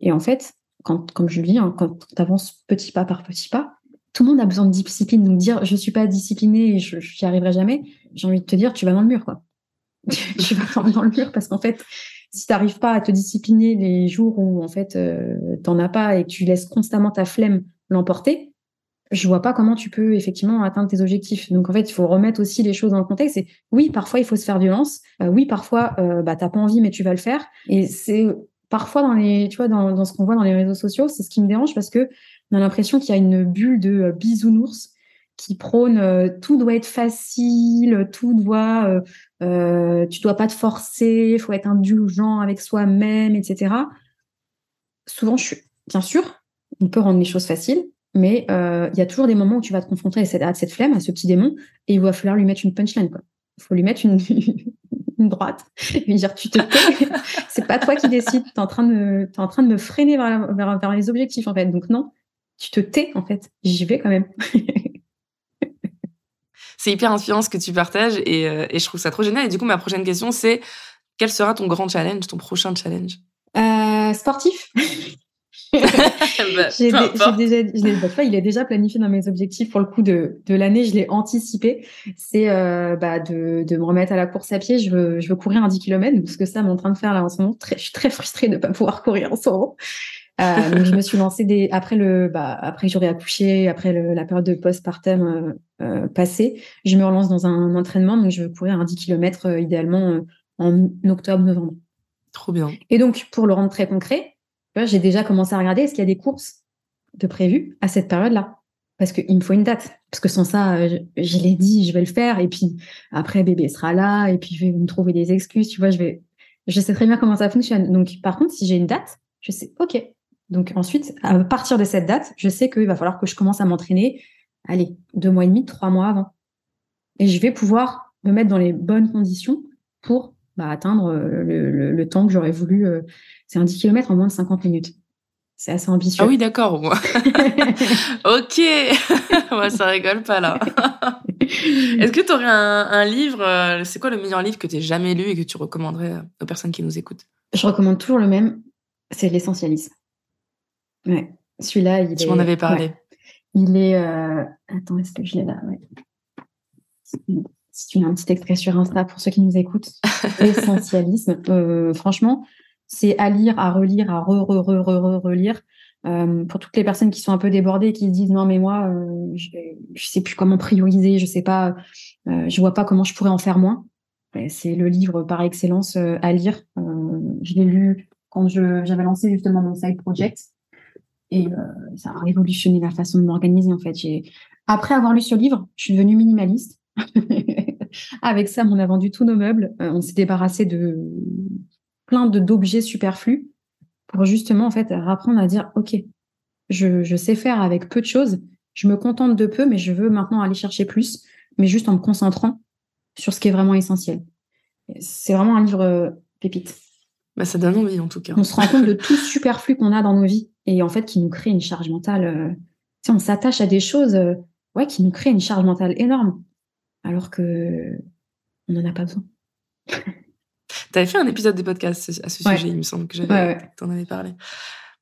S2: Et en fait, comme je le dis, hein, quand tu avances petit pas par petit pas, tout le monde a besoin de discipline. Donc dire je suis pas discipliné et je n'y arriverai jamais, j'ai envie de te dire tu vas dans le mur quoi. (laughs) tu vas dans le mur parce qu'en fait si tu n'arrives pas à te discipliner les jours où en fait euh, t'en as pas et que tu laisses constamment ta flemme l'emporter, je vois pas comment tu peux effectivement atteindre tes objectifs. Donc en fait, il faut remettre aussi les choses dans le contexte. Oui, parfois il faut se faire violence. Euh, oui, parfois euh, bah t'as pas envie mais tu vas le faire. Et c'est parfois dans les, tu vois, dans, dans ce qu'on voit dans les réseaux sociaux, c'est ce qui me dérange parce que on a l'impression qu'il y a une bulle de euh, bisounours qui prône euh, tout doit être facile, tout doit, tu dois pas te forcer, faut être indulgent avec soi-même, etc. Souvent, bien sûr, on peut rendre les choses faciles, mais il y a toujours des moments où tu vas te confronter à cette, à cette flemme, à ce petit démon, et il va falloir lui mettre une punchline. Il faut lui mettre une, (laughs) une droite (laughs) lui dire tu te tais, (laughs) c'est pas toi qui décides, tu es en train de, es en train de me freiner vers, vers, vers les objectifs en fait. Donc non, tu te tais en fait. J'y vais quand même.
S1: c'est hyper inspirant ce que tu partages euh, et, je trouve ça trop génial. Et du coup, ma prochaine question, c'est quel sera ton grand challenge, ton prochain challenge?
S2: Euh, Sportif.
S1: Bah,
S2: j'ai déjà, je l'ai- bah, tu vois, il est déjà planifié dans mes objectifs pour le coup de, de l'année. Je l'ai anticipé. C'est euh, bah, de, de me remettre à la course à pied. Je veux, je veux courir un 10 km parce que ça, je suis en train de faire là en ce moment. Très, je suis très frustrée de ne pas pouvoir courir en ce moment. Euh, donc je me suis lancée des, après le, bah, après que j'aurais accouché, après le, la période de postpartum euh, euh, passée, je me relance dans un entraînement. Donc je veux courir un 10 km euh, idéalement euh, en octobre, novembre.
S1: Trop bien.
S2: Et donc, pour le rendre très concret, j'ai déjà commencé à regarder est-ce qu'il y a des courses de prévues à cette période-là? Parce qu'il me faut une date. Parce que sans ça, euh, je, je l'ai dit, je vais le faire. Et puis après, bébé sera là. Et puis je vais me trouver des excuses. Tu vois, je vais. Je sais très bien comment ça fonctionne. Donc, par contre, si j'ai une date, je sais, OK. Donc ensuite, à partir de cette date, je sais qu'il va falloir que je commence à m'entraîner, allez, deux mois et demi, trois mois avant. Et je vais pouvoir me mettre dans les bonnes conditions pour bah, atteindre euh, le, le- le temps que j'aurais voulu. euh, c'est un 10 km en moins de 50 minutes. C'est assez ambitieux.
S1: Ah oui, d'accord. ouais. (laughs) ok. (laughs) ouais, ça rigole pas là. (laughs) Est-ce que tu aurais un, un livre euh, C'est quoi le meilleur livre que tu jamais lu et que tu recommanderais aux personnes qui nous écoutent?
S2: Je recommande toujours le même, c'est l'essentialisme. Ouais. Celui-là, il
S1: Tu
S2: est.
S1: m'en avais parlé.
S2: ouais. Il est. euh, Attends, est-ce que je l'ai là? Ouais. Si tu mets un petit extrait sur Insta pour ceux qui nous écoutent, (laughs) essentialisme. Euh, franchement, c'est à lire, à relire, à re, re, re, re, re- relire. Euh, pour toutes les personnes qui sont un peu débordées et qui se disent non mais moi euh, je, je sais plus comment prioriser, je sais pas, je vois pas comment je pourrais en faire moins. C'est le livre par excellence à lire. Je l'ai lu quand j'avais lancé justement mon side project et ça a révolutionné la façon de m'organiser en fait. Après avoir lu ce livre, je suis devenue minimaliste. (laughs) Avec ça, on a vendu tous nos meubles. Euh, on s'est débarrassé de plein de d'objets superflus pour justement en fait apprendre à dire ok, je, je sais faire avec peu de choses. Je me contente de peu, mais je veux maintenant aller chercher plus, mais juste en me concentrant sur ce qui est vraiment essentiel. C'est vraiment un livre euh, pépite.
S1: Bah, ça donne envie en tout cas.
S2: On se rend compte de (laughs) tout superflu qu'on a dans nos vies et en fait qui nous crée une charge mentale. euh, tu sais, on s'attache à des choses ouais, qui nous créent une charge mentale énorme, alors que on n'en a pas besoin. (laughs)
S1: Tu avais fait un épisode de podcast à ce
S2: Ouais.
S1: sujet, il me semble que j'avais,
S2: Ouais, ouais.
S1: t'en avais parlé.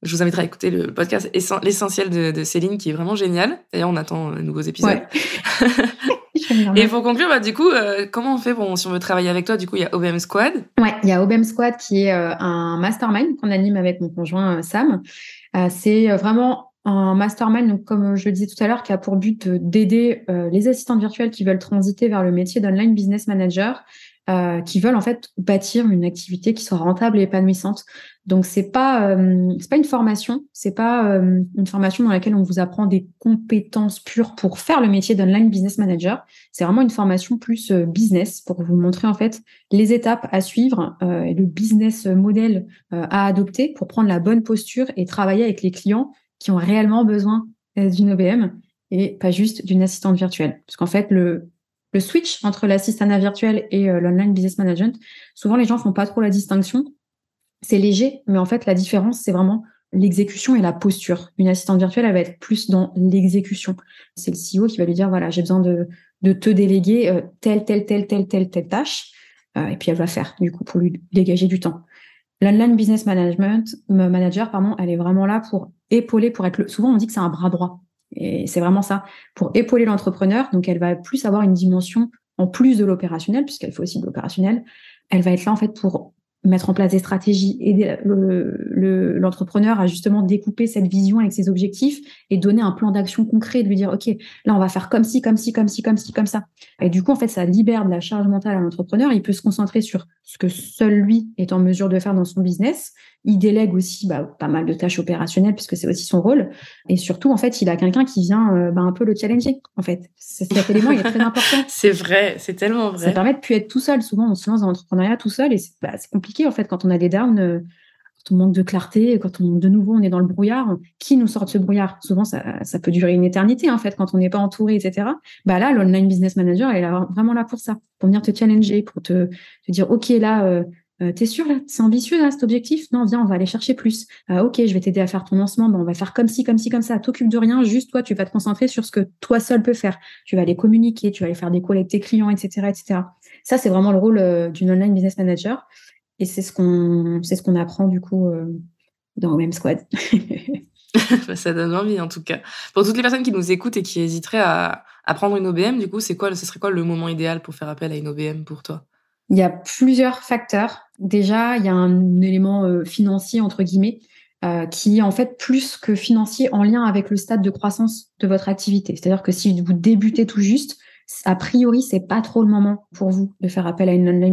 S1: Je vous inviterai à écouter le podcast Essen- L'essentiel de, de Céline, qui est vraiment génial. D'ailleurs, on attend de nouveaux épisodes. (laughs) Et pour conclure, bah, du coup, euh, comment on fait si on veut travailler avec toi Du coup, il y a OBM Squad.
S2: Ouais, il y a OBM Squad qui est euh, un mastermind qu'on anime avec mon conjoint euh, Sam. Euh, c'est euh, vraiment un mastermind, donc comme je le disais tout à l'heure, qui a pour but de- d'aider euh, les assistantes virtuelles qui veulent transiter vers le métier d'online business manager, euh, qui veulent en fait bâtir une activité qui soit rentable et épanouissante. Donc c'est pas euh, c'est pas une formation, c'est pas euh, une formation dans laquelle on vous apprend des compétences pures pour faire le métier d'online business manager. C'est vraiment une formation plus euh, business pour vous montrer en fait les étapes à suivre euh, et le business model euh, à adopter pour prendre la bonne posture et travailler avec les clients qui ont réellement besoin d'une OBM et pas juste d'une assistante virtuelle. Parce qu'en fait, le, le switch entre l'assistanat virtuel et euh, l'online business management, souvent les gens font pas trop la distinction. C'est léger, mais en fait, la différence, c'est vraiment l'exécution et la posture. Une assistante virtuelle, elle va être plus dans l'exécution. C'est le CEO qui va lui dire, voilà, j'ai besoin de, de te déléguer euh, telle, telle, telle, telle, telle, telle tâche. Euh, et puis elle va faire, du coup, pour lui dégager du temps. L'online business management, manager, pardon, elle est vraiment là pour épauler, pour être le, souvent on dit que c'est un bras droit. Et c'est vraiment ça, pour épauler l'entrepreneur. Donc elle va plus avoir une dimension en plus de l'opérationnel, puisqu'elle fait aussi de l'opérationnel. Elle va être là en fait pour mettre en place des stratégies, aider le- le- l'entrepreneur à justement découper cette vision avec ses objectifs et donner un plan d'action concret, de lui dire, OK, là, on va faire comme ci, comme ci, comme ci, comme ci, comme ça. Et du coup, en fait, ça libère de la charge mentale à l'entrepreneur. Il peut se concentrer sur ce que seul lui est en mesure de faire dans son business. Il délègue aussi bah, pas mal de tâches opérationnelles puisque c'est aussi son rôle. Et surtout, en fait, il a quelqu'un qui vient euh, bah, un peu le challenger. En fait, C'est- cet élément il est très important. (laughs)
S1: C'est vrai, c'est tellement
S2: Ça
S1: vrai.
S2: permet de plus être tout seul. Souvent, on se lance dans l'entrepreneuriat tout seul et c'est bah, compliqué en fait quand on a des downs, euh, quand on manque de clarté, quand on de nouveau on est dans le brouillard. Qui nous sort de ce brouillard? Souvent, ça, ça peut durer une éternité en fait quand on n'est pas entouré, etc. Bah là, l'online business manager elle est vraiment là pour ça, pour venir te challenger, pour te, te dire ok là. Euh, euh, T'es sûr là? C'est ambitieux là cet objectif? Non, viens, on va aller chercher plus. Euh, ok, je vais t'aider à faire ton lancement. Bon, on va faire comme ci, comme ci, comme ça. T'occupes de rien. Juste toi, tu vas te concentrer sur ce que toi seul peux faire. Tu vas aller communiquer, tu vas aller faire des calls avec tes clients, etc., etc. Ça, c'est vraiment le rôle euh, d'une online business manager. Et c'est ce qu'on, c'est ce qu'on apprend du coup dans OBM Squad. (laughs)
S1: Bah, ça donne envie en tout cas. Pour toutes les personnes qui nous écoutent et qui hésiteraient à, à prendre une OBM, du coup, c'est quoi, ce serait quoi le moment idéal pour faire appel à une OBM pour toi?
S2: Il y a plusieurs facteurs. Déjà, il y a un élément euh, financier entre guillemets. Euh, qui est en fait plus que financier en lien avec le stade de croissance de votre activité. C'est-à-dire que si vous débutez tout juste, a priori, c'est pas trop le moment pour vous de faire appel à une online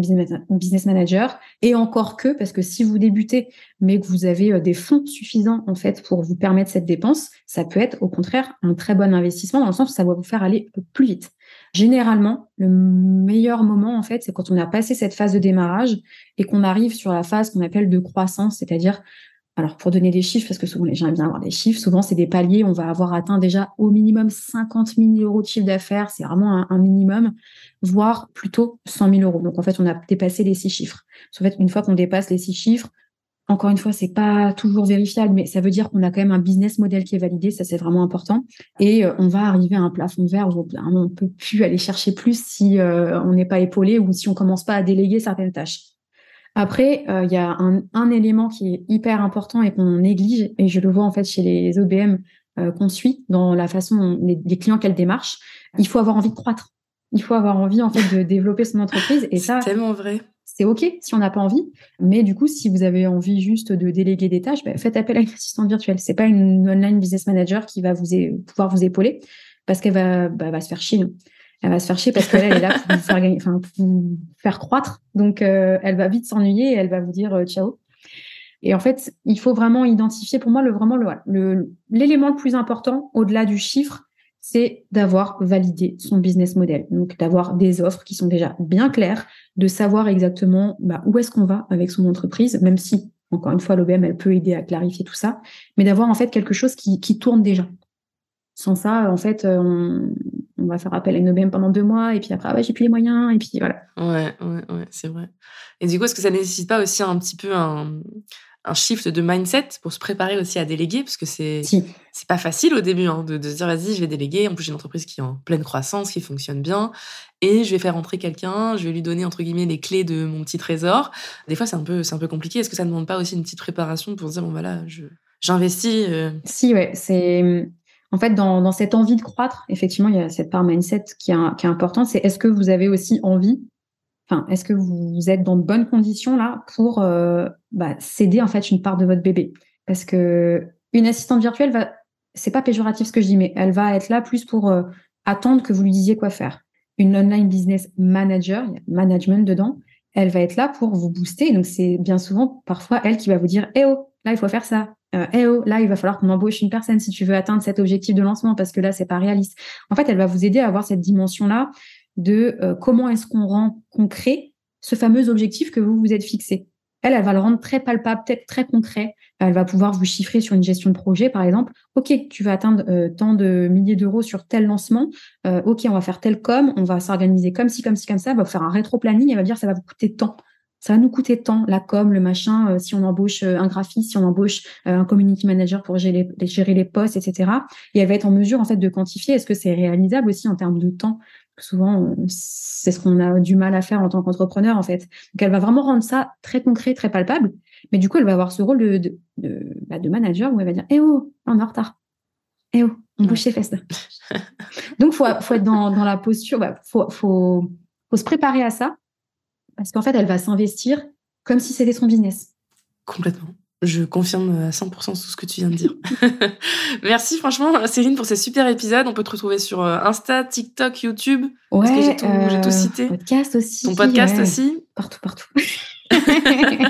S2: business manager. Et encore que, parce que si vous débutez, mais que vous avez euh, des fonds suffisants, en fait, pour vous permettre cette dépense, ça peut être, au contraire, un très bon investissement dans le sens où ça va vous faire aller plus vite. Généralement, le meilleur moment, en fait, c'est quand on a passé cette phase de démarrage et qu'on arrive sur la phase qu'on appelle de croissance, c'est-à-dire alors, pour donner des chiffres, parce que souvent les gens aiment bien avoir des chiffres, souvent c'est des paliers, on va avoir atteint déjà au minimum 50 000 euros de chiffre d'affaires, c'est vraiment un, minimum, voire plutôt 100 000 euros. Donc en fait, on a dépassé les six chiffres. En fait, une fois qu'on dépasse les six chiffres, encore une fois, c'est pas toujours vérifiable, mais ça veut dire qu'on a quand même un business model qui est validé, ça c'est vraiment important. Et euh, on va arriver à un plafond de verre où on ne peut plus aller chercher plus si euh, on n'est pas épaulé ou si on commence pas à déléguer certaines tâches. Après, euh, il y a un, élément qui est hyper important et qu'on néglige, et je le vois en fait chez les OBM qu'on suit dans la façon dont les, clients qu'elles démarchent. Il faut avoir envie de croître. Il faut avoir envie en fait de développer son entreprise. Et ça,
S1: c'est tellement vrai.
S2: C'est ok si on n'a pas envie, mais du coup, si vous avez envie juste de déléguer des tâches, bah, faites appel à une assistante virtuelle. C'est pas une online business manager qui va vous pouvoir vous épauler parce qu'elle va, bah, se faire chier elle va se faire chier parce qu'elle est là pour vous faire croître. Donc, euh, elle va vite s'ennuyer et elle va vous dire euh, ciao. Et en fait, il faut vraiment identifier, pour moi, le vraiment le l'élément le, plus important au-delà du chiffre, c'est d'avoir validé son business model. Donc, d'avoir des offres qui sont déjà bien claires, de savoir exactement bah, où est-ce qu'on va avec son entreprise, même si, encore une fois, l'OBM, elle peut aider à clarifier tout ça, mais d'avoir en fait quelque chose qui, tourne déjà. Sans ça, en fait, euh, on, on va faire appel à une OBM pendant deux mois, et puis après, ah j'ai plus les moyens, et puis voilà.
S1: Ouais, ouais, ouais, c'est vrai. Et du coup, est-ce que ça nécessite pas aussi un petit peu un, un shift de mindset pour se préparer aussi à déléguer Parce que c'est c'est pas facile au début hein, de, de, se dire, vas-y, je vais déléguer. En plus, j'ai une entreprise qui est en pleine croissance, qui fonctionne bien, et je vais faire entrer quelqu'un, je vais lui donner, entre guillemets, les clés de mon petit trésor. Des fois, c'est un peu, c'est un peu compliqué. Est-ce que ça ne demande pas aussi une petite préparation pour se dire, bon, voilà, je, j'investis euh
S2: Si, ouais, c'est en fait, dans, dans, cette envie de croître, effectivement, il y a cette part mindset qui est, qui est importante. C'est est-ce que vous avez aussi envie, enfin, est-ce que vous êtes dans de bonnes conditions là pour euh, bah, céder en fait une part de votre bébé? Parce que une assistante virtuelle va, c'est pas péjoratif ce que je dis, mais elle va être là plus pour euh, attendre que vous lui disiez quoi faire. Une online business manager, il y a management dedans, elle va être là pour vous booster. Donc c'est bien souvent parfois elle qui va vous dire, eh oh, là il faut faire ça, euh, eh oh, là, il va falloir qu'on embauche une personne si tu veux atteindre cet objectif de lancement parce que là, c'est pas réaliste. En fait, elle va vous aider à avoir cette dimension-là de euh, comment est-ce qu'on rend concret ce fameux objectif que vous vous êtes fixé. Elle, elle va le rendre très palpable, peut-être très concret. Elle va pouvoir vous chiffrer sur une gestion de projet, par exemple. OK, tu vas atteindre euh, tant de milliers d'euros sur tel lancement. OK, on va faire tel com, on va s'organiser comme ci, comme ci, comme ça. Elle va faire un rétro-planning. Elle va dire ça va vous coûter tant ça va nous coûter tant, la com, le machin, euh, si on embauche euh, un graphiste, si on embauche euh, un community manager pour gérer les, gérer les postes, etc. Et elle va être en mesure en fait de quantifier est-ce que c'est réalisable aussi en termes de temps. Souvent, c'est ce qu'on a du mal à faire en tant qu'entrepreneur en fait. Donc elle va vraiment rendre ça très concret, très palpable. Mais du coup, elle va avoir ce rôle de, de, de, bah, manager où elle va dire Eh oh, on est en retard. Eh oh, on bouge ses fesses. Donc, faut, faut être dans, dans la posture, bah, faut, faut, faut se préparer à ça parce qu'en fait, elle va s'investir comme si c'était son business.
S1: Complètement. Je confirme à 100% tout ce que tu viens de dire. (laughs) (laughs) Merci franchement Céline pour ces super épisodes. On peut te retrouver sur euh, Insta, TikTok, YouTube.
S2: Ouais,
S1: que j'ai tout, tout, cité.
S2: Podcast aussi.
S1: Ton podcast aussi.
S2: Partout, partout.
S1: et (laughs)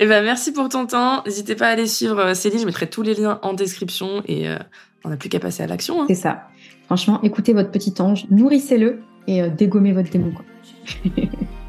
S1: eh ben merci pour ton temps. N'hésitez pas à aller suivre euh, Céline. Je mettrai tous les liens en description et euh, on n'a plus qu'à passer à l'action. Hein.
S2: C'est ça. Franchement, écoutez votre petit ange, nourrissez-le et dégommez votre démon. Quoi.